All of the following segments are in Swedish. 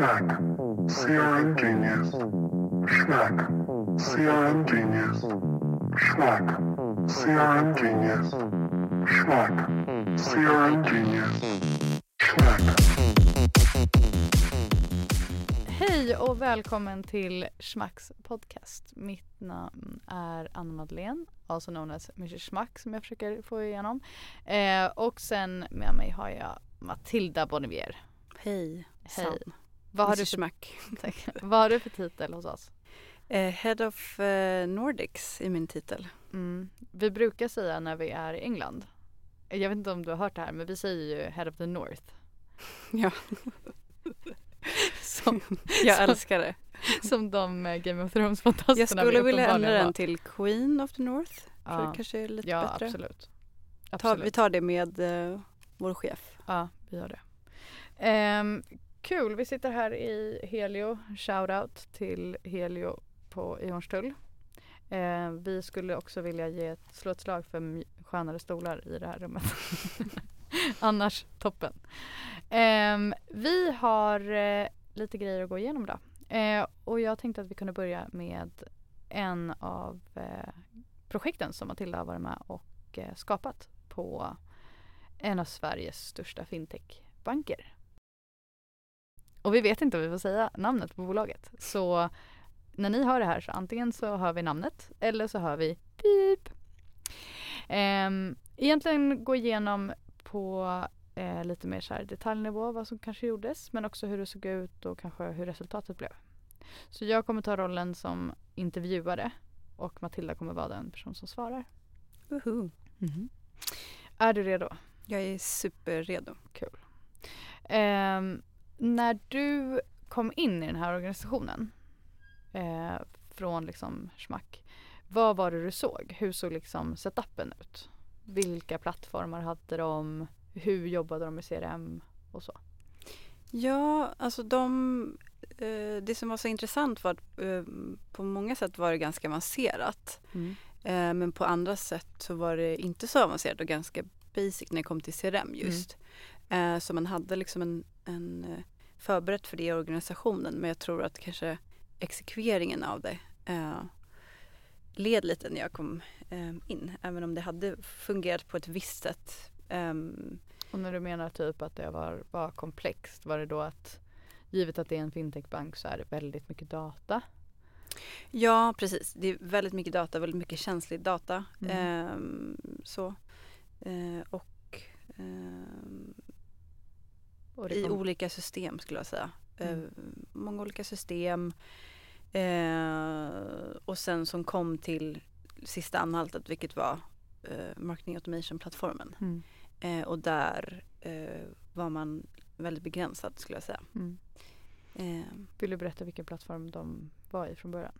Schmack. CRM Genius. Schmack. CRM Genius. Schmack. CRM Genius. Schmack. CRM Genius. Schmack. Hej och välkommen till Schmacks podcast. Mitt namn är Anna Madeleine, also known as Mrs Schmack som jag försöker få igenom. Eh, och sen med mig har jag Matilda Bonivier. Hej. Hej. Sam. Vad har, du för. Vad har du för titel hos oss? Eh, Head of eh, Nordics i min titel. Mm. Vi brukar säga när vi är i England. Jag vet inte om du har hört det här men vi säger ju Head of the North. Ja. Som, Jag Så- älskar det. som de eh, Game of Thrones-fantasterna Jag skulle vi vilja ändra den till Queen of the North. För Ja, det kanske är lite ja bättre. absolut. Ta, absolut. vi tar det med eh, vår chef. Ja, vi gör det. Ehm, kul, vi sitter här i Helio. Shoutout till Helio på i Hornstull. Eh, vi skulle också vilja ge ett, slå ett slag för skönare stolar i det här rummet. Annars toppen. Eh, vi har eh, lite grejer att gå igenom då. Eh, och jag tänkte att vi kunde börja med en av eh, projekten som Matilda har varit med och eh, skapat på en av Sveriges största fintechbanker. Och vi vet inte om vi får säga namnet på bolaget. Så när ni hör det här så antingen så hör vi namnet eller så hör vi pip. Ehm, egentligen gå igenom på eh, lite mer så detaljnivå vad som kanske gjordes men också hur det såg ut och kanske hur resultatet blev. Så jag kommer ta rollen som intervjuare och Matilda kommer vara den person som svarar. Woho. Är du redo? Jag är superredo. Ehm, när du kom in i den här organisationen eh, från liksom Schmack, vad var det du såg? Hur såg liksom setupen ut? Vilka plattformar hade de? Hur jobbade de med CRM och så? Ja, alltså de... Eh, det som var så intressant var att eh, på många sätt var det ganska avancerat. Eh, men på andra sätt så var det inte så avancerat och ganska basic när det kom till CRM just. Eh, så man hade liksom en, en eh, förberett för det i organisationen men jag tror att kanske exekveringen av det eh, led lite när jag kom eh, in. Även om det hade fungerat på ett visst sätt. Ehm, Och när du menar typ att det var, var komplext, var det då att givet att det är en fintechbank så är det väldigt mycket data? Ja, precis. Det är väldigt mycket data, väldigt mycket känslig data. Mm. Ehm, så. Eh, och ehm, Och i olika system skulle jag säga. Eh, Mm. många olika system. Eh, och sen som kom till sista anhaltet vilket var eh, Marketing Automation-plattformen. Mm. Eh, och där eh, var man väldigt begränsad skulle jag säga. Mm. Eh, Vill du berätta vilken plattform de var i från början?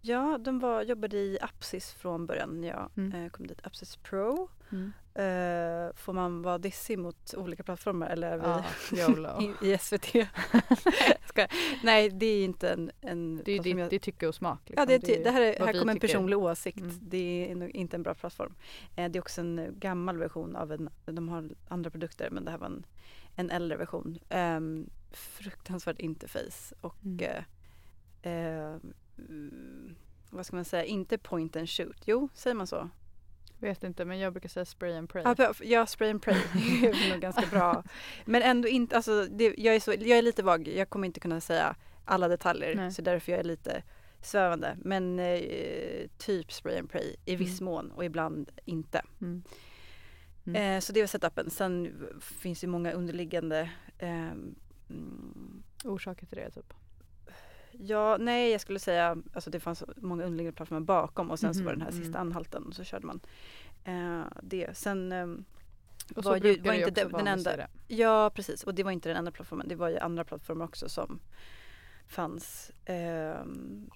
Ja, de var, jobbade i Apsis från början när jag Mm. eh, kom dit. Apsis Pro. Mm. Eh, får man vara dissig mot olika plattformar eller är vi Ja, i, i SVT? Skojar. Nej, det är inte en, en Det är ditt, jag- tycke och smak. Ja, liksom. det, är ty- det här, är, här kommer en tycker. personlig åsikt. Mm. Det är inte en bra plattform. Eh, det är också en gammal version av en, de har andra produkter men det här var en, en äldre version. Um, fruktansvärt interface och Mm. mm, vad ska man säga, inte point and shoot. Jo, säger man så? Vet inte men jag brukar säga spray and pray. Ja, spray and pray är nog ganska bra. Men ändå inte, alltså det, jag, är så, jag är lite vag. Jag kommer inte kunna säga alla detaljer Nej. så därför jag är lite svävande. Men eh, typ spray and pray i viss Mm. mån och ibland inte. Mm. Mm. Eh, så det var setupen. Sen finns det många underliggande mm, Orsaker till det typ. Ja, nej jag skulle säga, alltså det fanns många underliggande plattformar bakom och sen så Mhm, var den här mm. sista anhalten och så körde man eh, det. Sen ehm, Och var så ju- var det ju inte också den- enda-. Ja precis och det var inte den enda plattformen. Det var ju andra plattformar också som fanns. ehm,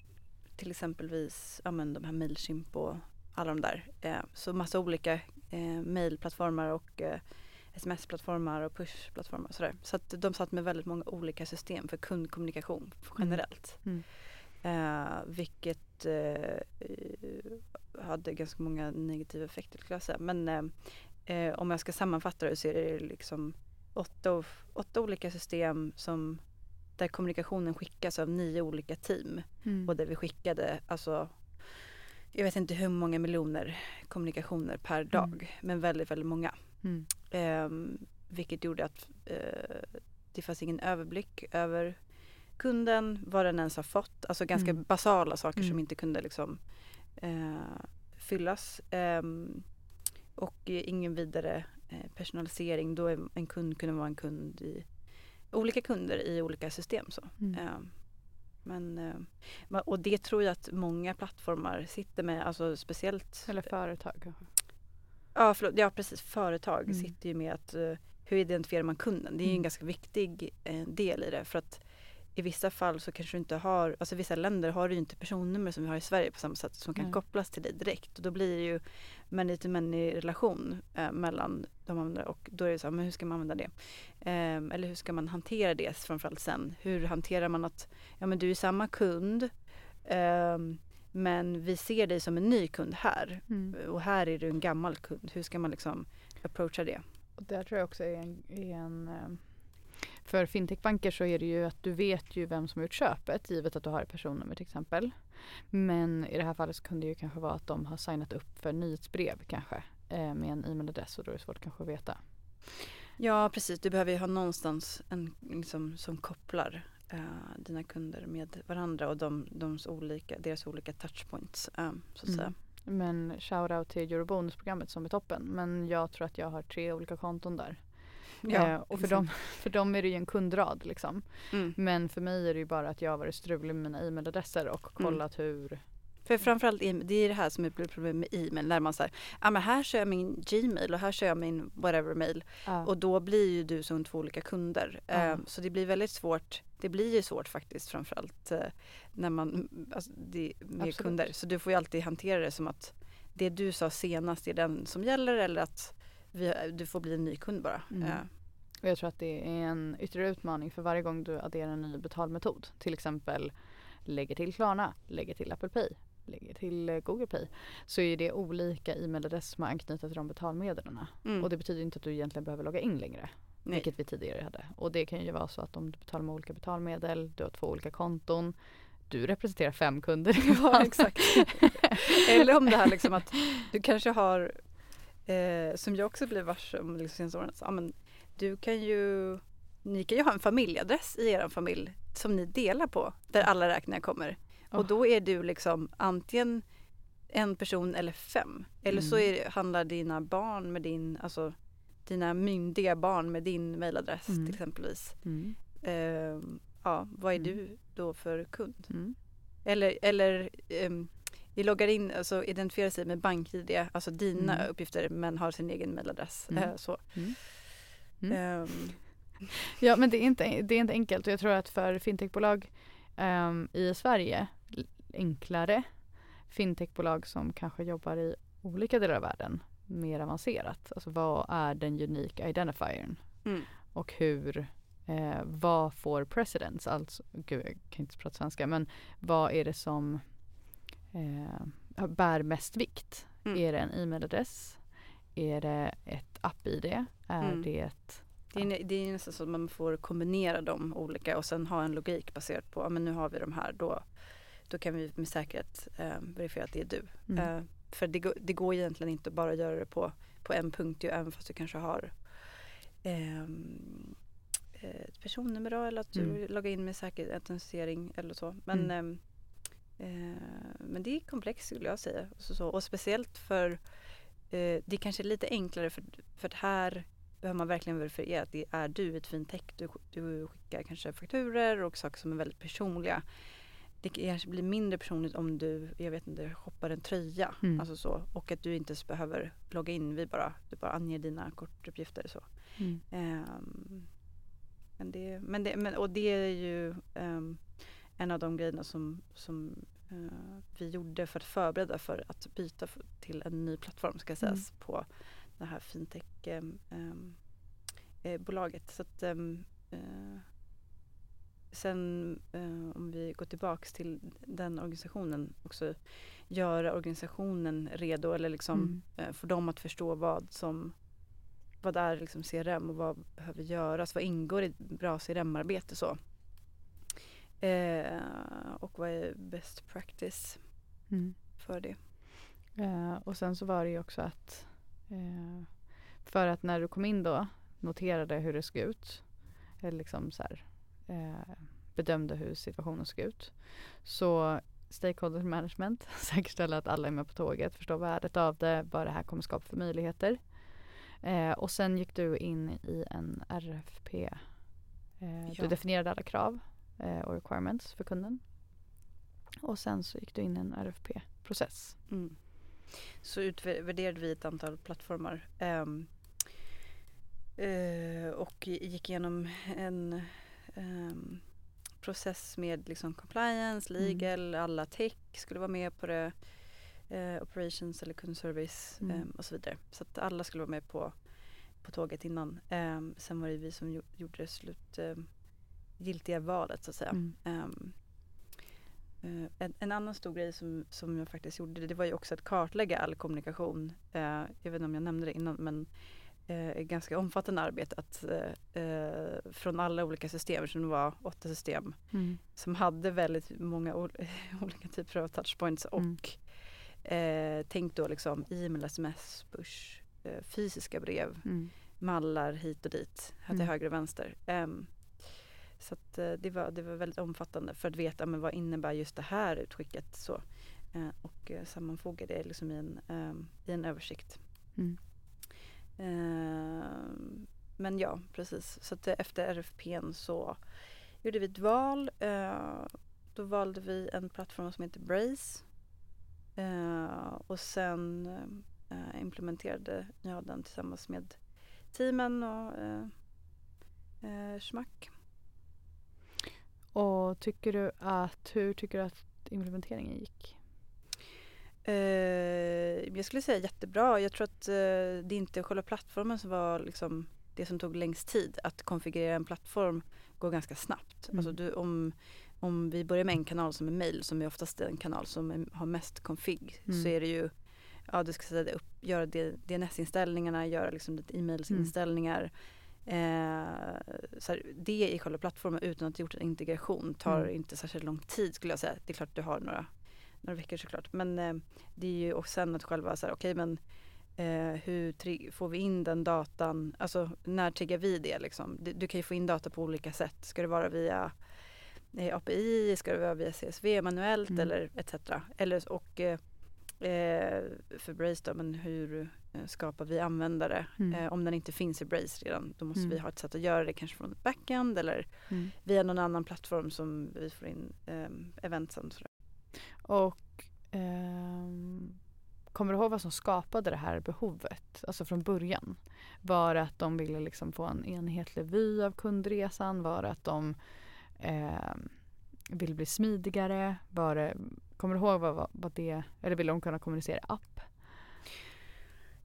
till exempelvis ja, men de här Mailchimp och alla de där. Eh, så massa olika eh, mailplattformar och eh, sms-plattformar och push-plattformar och sådär. Så att de satt med väldigt många olika system för kundkommunikation generellt. Mm. Eh, vilket eh, hade ganska många negativa effekter skulle jag säga. Men eh, om jag ska sammanfatta det så är det liksom åtta, åtta olika system som där kommunikationen skickas av nio olika team Mm. och där vi skickade alltså jag vet inte hur många miljoner kommunikationer per dag men väldigt väldigt många. Mm. Ehm, vilket gjorde att eh, det fanns ingen överblick över kunden, vad den ens har fått. Alltså ganska Mm. basala saker som Mm. inte kunde liksom eh, fyllas. Ehm, och eh, ingen vidare eh, personalisering. Då en kund kunde vara en kund i olika kunder i olika system. Så. Mm. Ehm, men, eh, och det tror jag att många plattformar sitter med, alltså speciellt Eller företag. Ja, förlåt, ja precis. Företag Mm. sitter ju med att eh, hur identifierar man kunden? Det är ju en Mm. ganska viktig eh, del i det för att i vissa fall så kanske du inte har, alltså i vissa länder har du ju inte personnummer som vi har i Sverige på samma sätt som kan Nej. kopplas till dig direkt och då blir det ju many to many relation eh, mellan de andra och då är det så här, men hur ska man använda det? Ehm, eller hur ska man hantera det framförallt sen? Hur hanterar man att, ja men du är samma kund ehm, men vi ser dig som en ny kund här Mm. och här är du en gammal kund. Hur ska man liksom approacha det? Och där tror jag också är en, är en eh, för fintechbanker så är det ju att du vet ju vem som har gjort köpet givet att du har ett personnummer till exempel. Men i det här fallet så kunde det ju kanske vara att de har signat upp för nyhetsbrev kanske eh, med en e-mailadress och då är det svårt kanske att veta. Ja precis, du behöver ju ha någonstans en liksom, som kopplar eh, dina kunder med varandra och de, de olika, deras olika touchpoints. eh, så att Mm. säga. Men shoutout till Eurobonusprogrammet som är toppen. Men jag tror att jag har tre olika konton där. eh, och för dem, för dem är det ju en kundrad liksom. Mm. Men för mig är det ju bara att jag har varit strulig med mina e-mailadresser och Mm. kollat hur För framförallt det är det här som är problemet med e-mail. När man säger, ja men här kör jag min Gmail och här kör jag min whatever mail. Ja. Och då blir ju du som två olika kunder. Ja. Eh, så det blir väldigt svårt. Det blir ju svårt faktiskt framförallt eh, när man, alltså, det, med Absolut. kunder. Så du får ju alltid hantera det som att det du sa senast är den som gäller eller att vi, du får bli en ny kund bara. Mm. Eh, Och jag tror att det är en ytterligare utmaning för varje gång du adderar en ny betalmetod. Till exempel lägger till Klarna, lägger till Apple Pay, till eh, Google Pay. Så är det olika e-mailadresser som är anknutna till de betalmedlen. mm. Och det betyder inte att du egentligen behöver logga in längre. Nej. Vilket vi tidigare hade. Och det kan ju vara så att om du betalar med olika betalmedel, du har två olika konton. Du representerar fem kunder. Ja, exakt. Eller om det här liksom att du kanske har, eh, som jag också blir varse om liksom senaste åren, så, men du kan ju, ni kan ju ha en familjeadress i er familj som ni delar på där alla räkningar kommer. Och då är du liksom antingen en person eller fem. Eller så Mm. är det, handlar dina barn med din, alltså dina myndiga barn med din mailadress Mm. till exempelvis. Mm. Ehm, ja, vad är Mm. du då för kund? Mm. Eller, eller ehm, vi loggar in, alltså identifierar sig med BankID, alltså dina Mm. uppgifter men har sin egen mailadress. Mm. Eh, så. Mm. Ehm, Ja men det är, inte, det är inte enkelt och jag tror att för fintechbolag ehm, i Sverige enklare fintechbolag som kanske jobbar i olika delar av världen mer avancerat. Alltså vad är den unique identifiern mm. och hur eh, vad får precedence, alltså gud jag kan inte prata svenska men vad är det som eh, bär mest vikt? Mm. Är det en e-mailadress? Är det ett app-id? Är Mm. det ett Det, är, det är nästan så att man får kombinera de olika och sen ha en logik baserat på, ja men nu har vi de här, då, då kan vi med säkerhet eh, verifiera att det är du. Mm. Eh, för det, går- det går egentligen inte bara att göra det på, på en punkt ju, även fast du kanske har ehm, ett personnummer då, eller att du Mm. loggar in med säkerhetsautentisering eller så. Men, ehm, eh, men det är komplext skulle jag säga. Så, så. Och speciellt för eh, det är kanske lite enklare för, för att här behöver man verkligen verifiera att det är du ett fintech. Du, du skickar kanske fakturer och saker som är väldigt personliga. Det kanske blir mindre personligt om du, jag vet inte, shoppar en tröja. Mm. Alltså så. Och att du inte ens behöver logga in. Vi bara, du bara anger dina kortuppgifter. Så. Mm. Ehm, men det, men det, men, och det är ju ehm, en av de grejerna som, som eh, vi gjorde för att förbereda för att byta till en ny plattform ska sägas på det här fintech ehm, eh, bolaget. Så att, eh, sen eh, om vi går tillbaks till den organisationen också göra organisationen redo eller liksom Mm. eh, få dem att förstå vad som vad är liksom CRM och vad behöver göras? Vad ingår i ett bra CRM-arbete så? Eh, och vad är best practice Mm. för det? Eh, och sen så var det ju också att eh, för att när du kom in då noterade hur det såg ut eller liksom så här, eh, bedömde hur situationen såg ut så stakeholder management säkerställa att alla är med på tåget, förstå värdet av det, vad det här kommer skapa för möjligheter. Eh, och sen gick du in i en RFP. Eh, Ja. Du definierade alla krav eh, och requirements för kunden. Och sen så gick du in i en RFP-process. Mm. Så utvärderade vi ett antal plattformar eh, och gick igenom en ehm, process med liksom compliance, Mm. legal, alla tech skulle vara med på det, eh, operations eller kundservice Mm. ehm, och så vidare. Så att alla skulle vara med på, på tåget innan. Ehm, sen var det vi som gjo- gjorde det slut ehm, valet så att säga. Mm. Ehm, eh, en, en annan stor grej som, som jag faktiskt gjorde det var ju också att kartlägga all kommunikation. Eh, jag vet inte om jag nämnde det innan men eh, ganska omfattande arbete att, eh, eh, från alla olika system, som det var åtta system Mm. som hade väldigt många ol- olika typer av touchpoints och Mm. eh, tänk då liksom e-mail, sms, push, eh, fysiska brev, Mm. mallar hit och dit, här till Mm. höger och vänster. Så att, eh, det, var, det var väldigt omfattande för att veta men vad innebär just det här utskicket. Så, eh, och sammanfoga det liksom i, en, i en översikt. Eh, men ja, precis. Så att eh, efter RFPn så gjorde vi ett val. Eh, då valde vi en plattform som heter Brace. Och sen implementerade jag den tillsammans med teamen och eh, Schmack. Och tycker du att, hur tycker du att implementeringen gick? Eh, jag skulle säga jättebra. Jag tror att eh, det är inte själva plattformen som var liksom det som tog längst tid. Att konfigurera en plattform går ganska snabbt. Mm. Alltså du, om, om vi börjar med en kanal som är mail som är oftast den kanal som är, har mest config Mm. så är det ju Ja du ska sätta upp, göra DNS-inställningarna, göra liksom e-mailsinställningar. Eh, så här, det i själva plattformen utan att ha gjort en integration tar Mm. inte särskilt lång tid skulle jag säga. Det är klart du har några, några veckor såklart. Men eh, det är ju också sen att själva så här, okej men eh, hur får vi in den datan, alltså när triggar vi det liksom? Du, du kan ju få in data på olika sätt. Ska det vara via eh, API, ska det vara via CSV manuellt Mm. eller etc. Eller, och eh, eh, för Braze då, men hur eh, skapar vi användare? Mm. Om den inte finns i Braze redan, då måste Mm. vi ha ett sätt att göra det kanske från ett backend eller Mm. via någon annan plattform som vi får in eh, eventsen. Och ehm, kommer du ihåg vad som skapade det här behovet? Alltså från början. Var det att de ville liksom få en enhetlig vy av kundresan? Var det att de ehm, ville bli smidigare? Var det, kommer du ihåg vad, vad, det, eller ville de kunna kommunicera i app?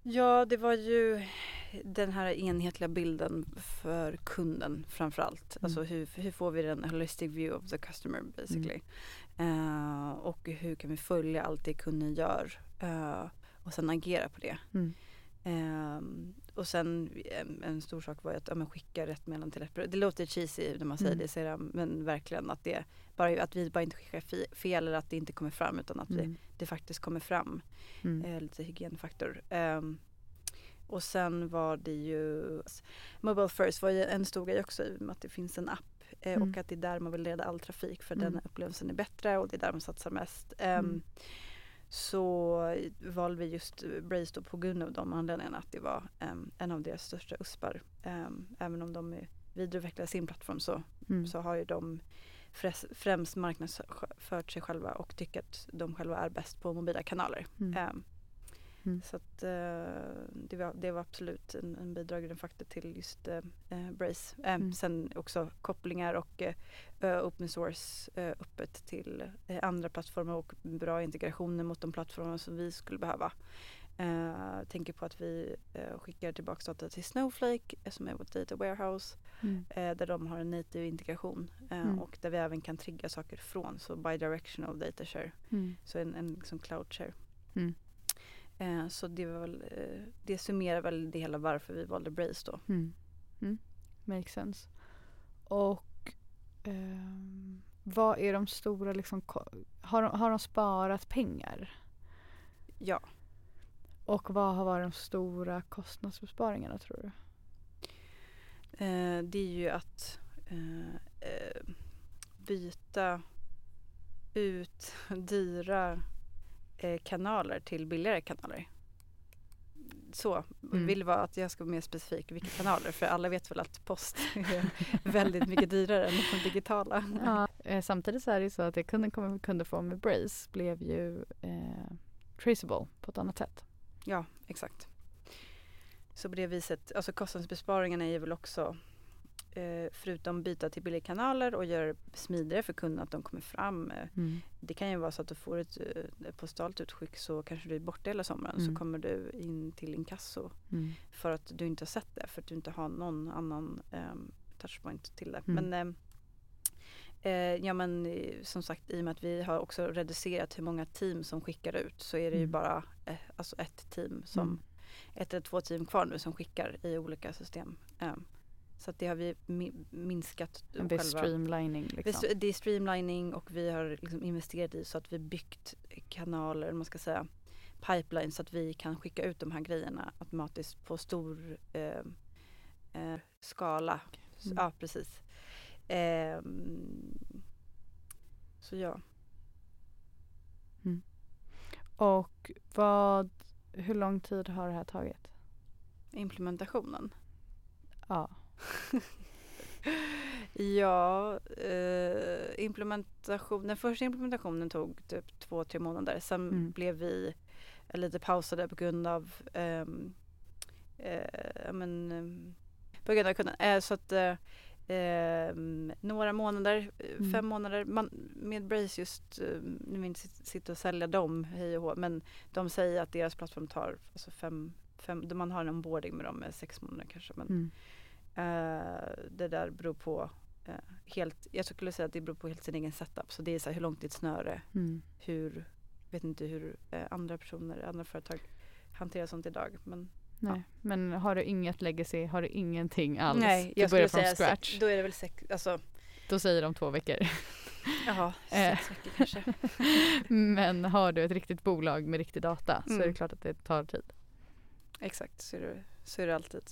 Ja, det var ju den här enhetliga bilden för kunden framförallt. Mm. Alltså hur, hur får vi den holistic view of the customer basically. Eh, och hur kan vi följa allt det kunden gör eh, och sen agera på det. Mm. Ehm, och sen en, en stor sak var ju att ja, skicka rätt meddelande till rätt person. Det låter cheesy när man säger Mm. det, säger jag, men verkligen att, det, bara, att vi bara inte skickar fi- fel eller att det inte kommer fram utan att vi, Mm. det faktiskt kommer fram. Mm. Eh, lite hygienfaktor. Ehm, och sen var det ju Mobile First var ju en stor grej också i och med att det finns en app eh, Mm. och att det är där man vill leda all trafik för Mm. den upplevelsen är bättre och det är där man satsar mest. Ehm, Mm. Så valde vi just Braze då på grund av de anledningarna att det var ehm, en av deras största USPar. Ehm, även om de vidareutvecklar sin plattform så, Mm. så har ju de främst marknadsfört sig själva och tycker att de själva är bäst på mobila kanaler. Mm. Ehm, Mm. Så att eh, det, var, det var absolut en, en bidragande faktor till just eh, eh, Braze. Ehm, Mm. Sen också kopplingar och eh, eh, open source eh, öppet till eh, andra plattformar och bra integrationer mot de plattformar som vi skulle behöva. Eh, tänker på att vi eh, skickar tillbaka data till Snowflake eh, som är vårt data warehouse Mm. eh, där de har en native integration eh, Mm. och där vi även kan trigga saker från så bidirectional data share. Mm. Så en, en liksom cloud share. Eh, så det var väl, eh, det summerar väl det hela varför vi valde Braze då. Mm. Mm. Makes sense. Och ehm, vad är de stora liksom, har, de, har de sparat pengar? Ja. Och vad har varit de stora kostnadsbesparingarna tror du? Eh, det är ju att eh, byta ut dyra kanaler till billigare kanaler. Så, Mm. vill vara att jag ska vara mer specifik vilka kanaler för alla vet väl att post är väldigt mycket dyrare än de digitala. Ja. Eh, samtidigt så är det ju så att det kunden kunde få med Brace blev ju eh, traceable på ett annat sätt. Ja, exakt. Så på det viset, alltså kostnadsbesparingarna är väl också eh, förutom byta till billiga kanaler och göra det smidigare för kunderna att de kommer fram. Eh, det kan ju vara så att du får ett, eh, ett postalt utskick så kanske du är borta hela sommaren Mm. så kommer du in till inkasso Mm. för att du inte har sett det för att du inte har någon annan ehm, touchpoint till det. Mm. Men eh, ja men eh, som sagt i och med att vi har också reducerat hur många team som skickar ut så är det ju Mm. bara eh, alltså ett team som Mm. ett eller två team kvar nu som skickar i olika system. Ehm, så att det har vi mi- minskat En viss streamlining liksom. Det är streamlining och vi har liksom investerat i så att vi byggt kanaler, man ska säga pipeline så att vi kan skicka ut de här grejerna automatiskt på stor eh, eh, skala. Mm. Ja, precis. Ehm, så ja. Och vad, hur lång tid har det här tagit? Implementationen. Ja. Ja, eh, implementation, den första implementationen tog typ två, tre månader. Sen Mm. blev vi lite pausade på grund av ehm, eh, ja, men, ehm, på grund av kunden. Eh, så att eh, ehm, några månader, eh, Mm. fem månader. Man, med Brace just, eh, nu vill jag inte sit- sitta och sälja dem hej och hå, men de säger att deras plattform tar alltså fem, fem, man har en onboarding med dem med sex månader kanske. Men Mm. Eh, det där beror på eh, helt, jag skulle säga att det beror på helt sin egen setup. Så det är så här, hur långt ett snöre? Mm. Hur, vet inte hur eh, andra personer, andra företag hanterar sånt idag. Men Nej. Men har du inget legacy, har du ingenting alls? nej, du jag börjar skulle från säga scratch. då är det väl sex, alltså Då säger de två veckor. jaha, sex veckor kanske. Men har du ett riktigt bolag med riktig data så är det Mm. klart att det tar tid. Exakt, så är det, så är det alltid.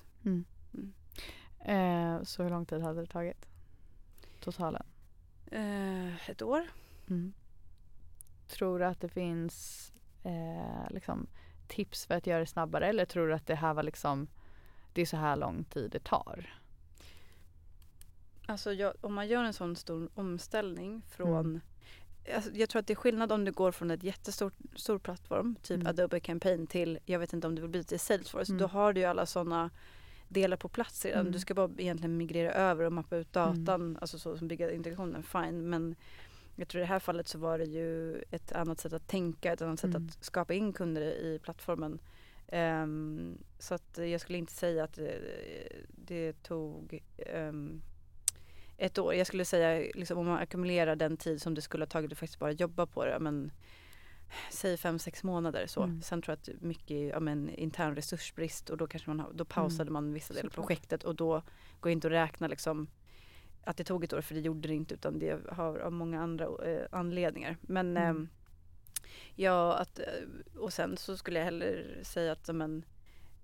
Eh, så hur lång tid hade det tagit? Totalen? Eh, ett år? Mm. Tror du att det finns eh, liksom, tips för att göra det snabbare eller tror du att det här var liksom det är så här lång tid det tar? Alltså jag, om man gör en sån stor omställning från Mm. Alltså jag tror att det är skillnad om du går från ett jättestor stor plattform, typ Mm. Adobe Campaign till, jag vet inte om du vill byta till Salesforce. Mm. Då har du ju alla sådana delar på plats redan. Mm. Du ska bara egentligen migrera över och mappa ut datan, alltså så som bygga integrationen, fine. Men jag tror i det här fallet så var det ju ett annat sätt att tänka, ett annat sätt Mm. att skapa in kunder i plattformen. Ehm, så att jag skulle inte säga att det, det tog ehm, ett år. Jag skulle säga liksom, om man ackumulerar den tid som det skulle ha tagit att faktiskt bara jobba på det. Men, säg fem, sex månader så. Mm. Sen tror jag att mycket ja, men, intern resursbrist och då kanske man då pausade Mm. man vissa delar av projektet och då går det inte att räkna liksom att det tog ett år för det gjorde det inte utan det har av många andra eh, anledningar. Men Mm. ehm, ja, att, eh, och sen så skulle jag heller säga att men,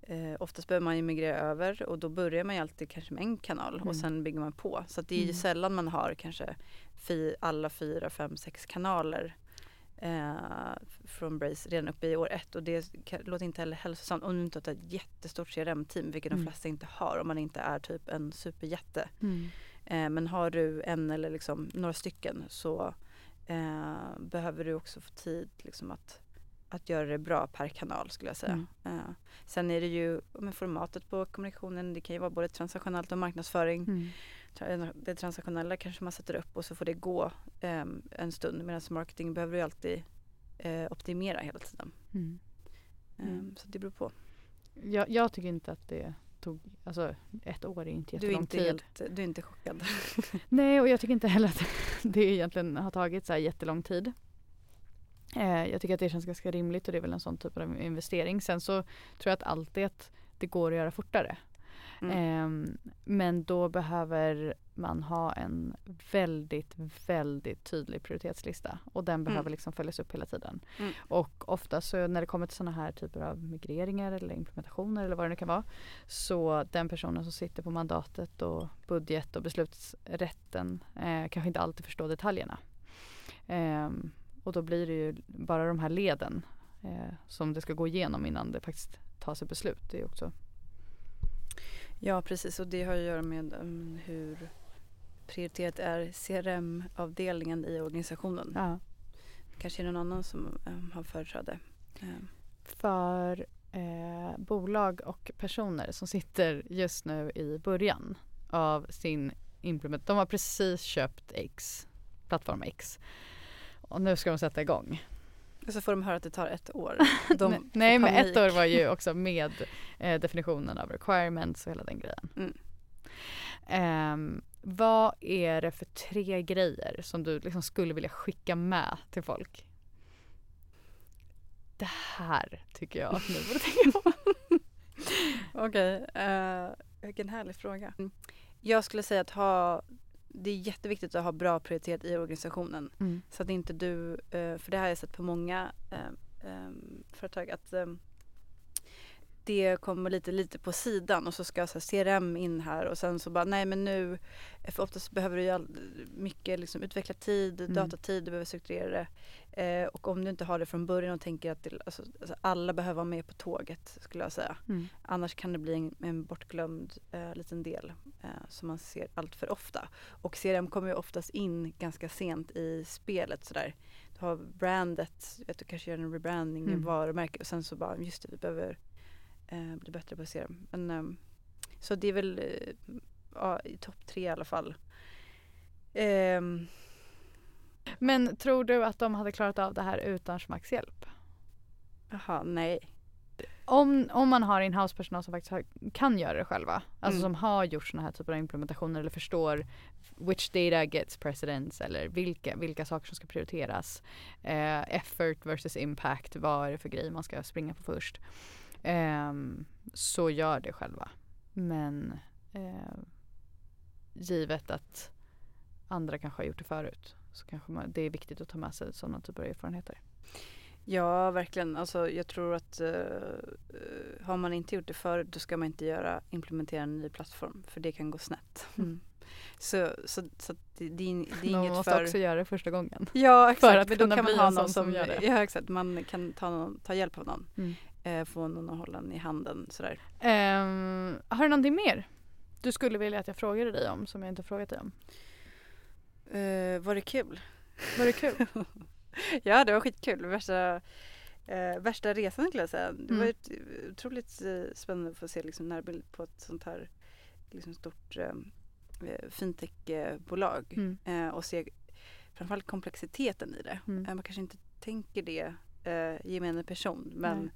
eh, oftast behöver man ju migrera över och då börjar man ju alltid kanske med en kanal Mm. och sen bygger man på. Så det är ju Mm. sällan man har kanske fi, alla fyra, fem, sex kanaler eh, från Brace redan uppe i år ett och det låter inte heller hälsosamt om du inte har ett jättestort CRM-team vilket Mm. de flesta inte har om man inte är typ en superjätte. Mm. Eh, men har du en eller liksom några stycken så eh, behöver du också få tid liksom att, att göra det bra per kanal skulle jag säga. Mm. Eh, sen är det ju med formatet på kommunikationen, det kan ju vara både transaktionellt och marknadsföring. Mm. Tra- Det transaktionella kanske man sätter upp och så får det gå eh, en stund medan marketing behöver du ju alltid eh, optimera hela tiden. Mm. Eh, Mm. Så det beror på. Jag, jag tycker inte att det tog, alltså ett år är inte Du är jättelång inte, tid. helt, du är inte chockad. Nej och jag tycker inte heller att det egentligen har tagit så här jättelång tid. Eh, jag tycker att det känns ganska rimligt och det är väl en sån typ av investering. Sen så tror jag att alltid att det går att göra fortare. Mm. men då behöver man ha en väldigt, väldigt tydlig prioritetslista och den behöver Mm. liksom följas upp hela tiden. Mm. Och ofta så när det kommer till sådana här typer av migreringar eller implementationer eller vad det nu kan vara så den personen som sitter på mandatet och budget och beslutsrätten eh, kanske inte alltid förstår detaljerna. Ehm, och då blir det ju bara de här leden eh, som det ska gå igenom innan det faktiskt tas ett beslut. Det är också Ja precis och det har att göra med um, hur prioriterat är CRM-avdelningen i organisationen. ja. Kanske är det någon annan som um, har företräde. Um, för eh, bolag och personer som sitter just nu i början av sin implement. De har precis köpt X, plattform X. Och nu ska de sätta igång. Och så får de höra att det tar ett år. De Nej, men ett år var ju också med eh, definitionen av requirements och hela den grejen. Mm. Ehm, vad är det för tre grejer som du liksom skulle vilja skicka med till folk? Det här tycker jag att ni borde tänka på. Okej, eh, vilken härlig fråga. Jag skulle säga att ha, det är jätteviktigt att ha bra prioritet i organisationen. Mm. Så att inte du, eh, för det har jag sett på många eh, eh, företag att det kommer lite, lite på sidan och så ska så här, CRM in här och sen så bara nej men nu, för oftast behöver du all, mycket liksom utveckla tid, Mm. datatid, du behöver strukturera det. Eh, och om du inte har det från början och tänker att det, alltså, alltså, alla behöver vara med på tåget skulle jag säga. Mm. Annars kan det bli en, en bortglömd eh, liten del eh, som man ser allt för ofta. Och CRM kommer ju oftast in ganska sent i spelet sådär. Du har brandet, vet du kanske gör en rebranding, mm. varumärke och sen så bara just det vi behöver eh, bli bättre på CRM. Men, ehm, så det är väl eh, ja, i topp tre i alla fall. Ehm, Men tror du att de hade klarat av det här utan Schmacks hjälp? Jaha, nej. Om, om man har in-house personal som faktiskt har, kan göra det själva, alltså Mm. som har gjort sådana här typer av implementationer eller förstår which data gets precedence eller vilka, vilka saker som ska prioriteras. Eh, effort versus impact, vad är det för grej man ska springa på först. Ehm, så gör det själva. Men eh, givet att andra kanske har gjort det förut så kanske man, det är viktigt att ta med sig sådana typer av erfarenheter. Ja, verkligen. Alltså, jag tror att uh, har man inte gjort det förut då ska man inte göra, implementera en ny plattform för det kan gå snett. Mm. Så, så, så det, det, är- det är Man inget måste för... också göra det första gången. Ja, exakt. att Men då kan man ha någon som, som gör det. Ja, exakt. Man kan ta, någon, ta hjälp av någon. Mm. Eh, få någon att hålla en i handen sådär. Ehm, har du någonting mer du skulle vilja att jag frågade dig om som jag inte frågat dig om? Eh, var det kul? Var det kul? ja, det var skitkul. Värsta, eh, värsta resan skulle jag säga. Det Mm. var ett, otroligt eh, spännande att få se liksom, närbild på ett sånt här liksom, stort eh, eh, fintechbolag Mm. eh, och se framförallt komplexiteten i det. Mm. Eh, man kanske inte tänker det eh, gemene person men Nej.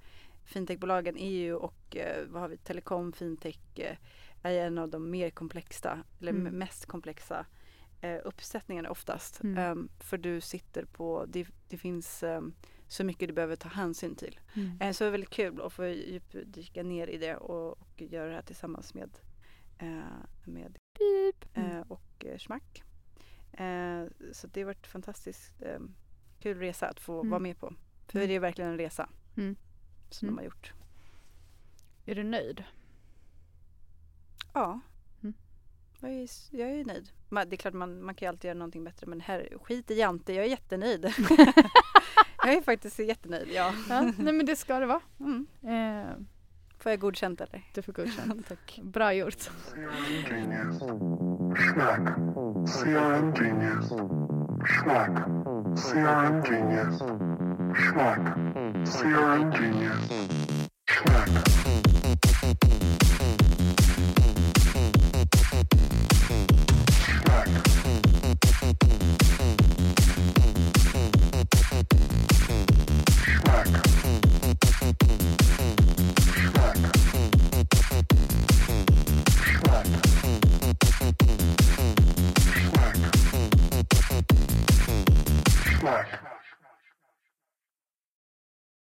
Fintechbolagen är ju och eh, vad har vi, telekom, fintech eh, är en av de mer komplexa eller Mm. mest komplexa eh, uppsättningarna oftast. Mm. Ehm, för du sitter på, det, det finns ehm, så mycket du behöver ta hänsyn till. Mm. Eh, så det är väldigt kul att få djupdyka ner i det och, och göra det här tillsammans med, eh, med Mm. och Schmack. Så det har varit fantastiskt kul resa att få Mm. vara med på. För Mm. det är verkligen en resa Mm. Som Mm. de har gjort. Är du nöjd? Ja. Mm. Jag, är, jag är nöjd. Man, det är klart man, man kan ju alltid göra någonting bättre men här, skit i Jante, jag är jättenöjd. jag är faktiskt jättenöjd, ja. Ja, nej men det ska det vara. Mm. Eh, Får jag godkänt eller? du får godkänt. Tack. Bra gjort. CRM Genius. Schmack. CRM Genius. Schmack. CRM Genius. Schmack. CRM mm-hmm. Genius. Schmack.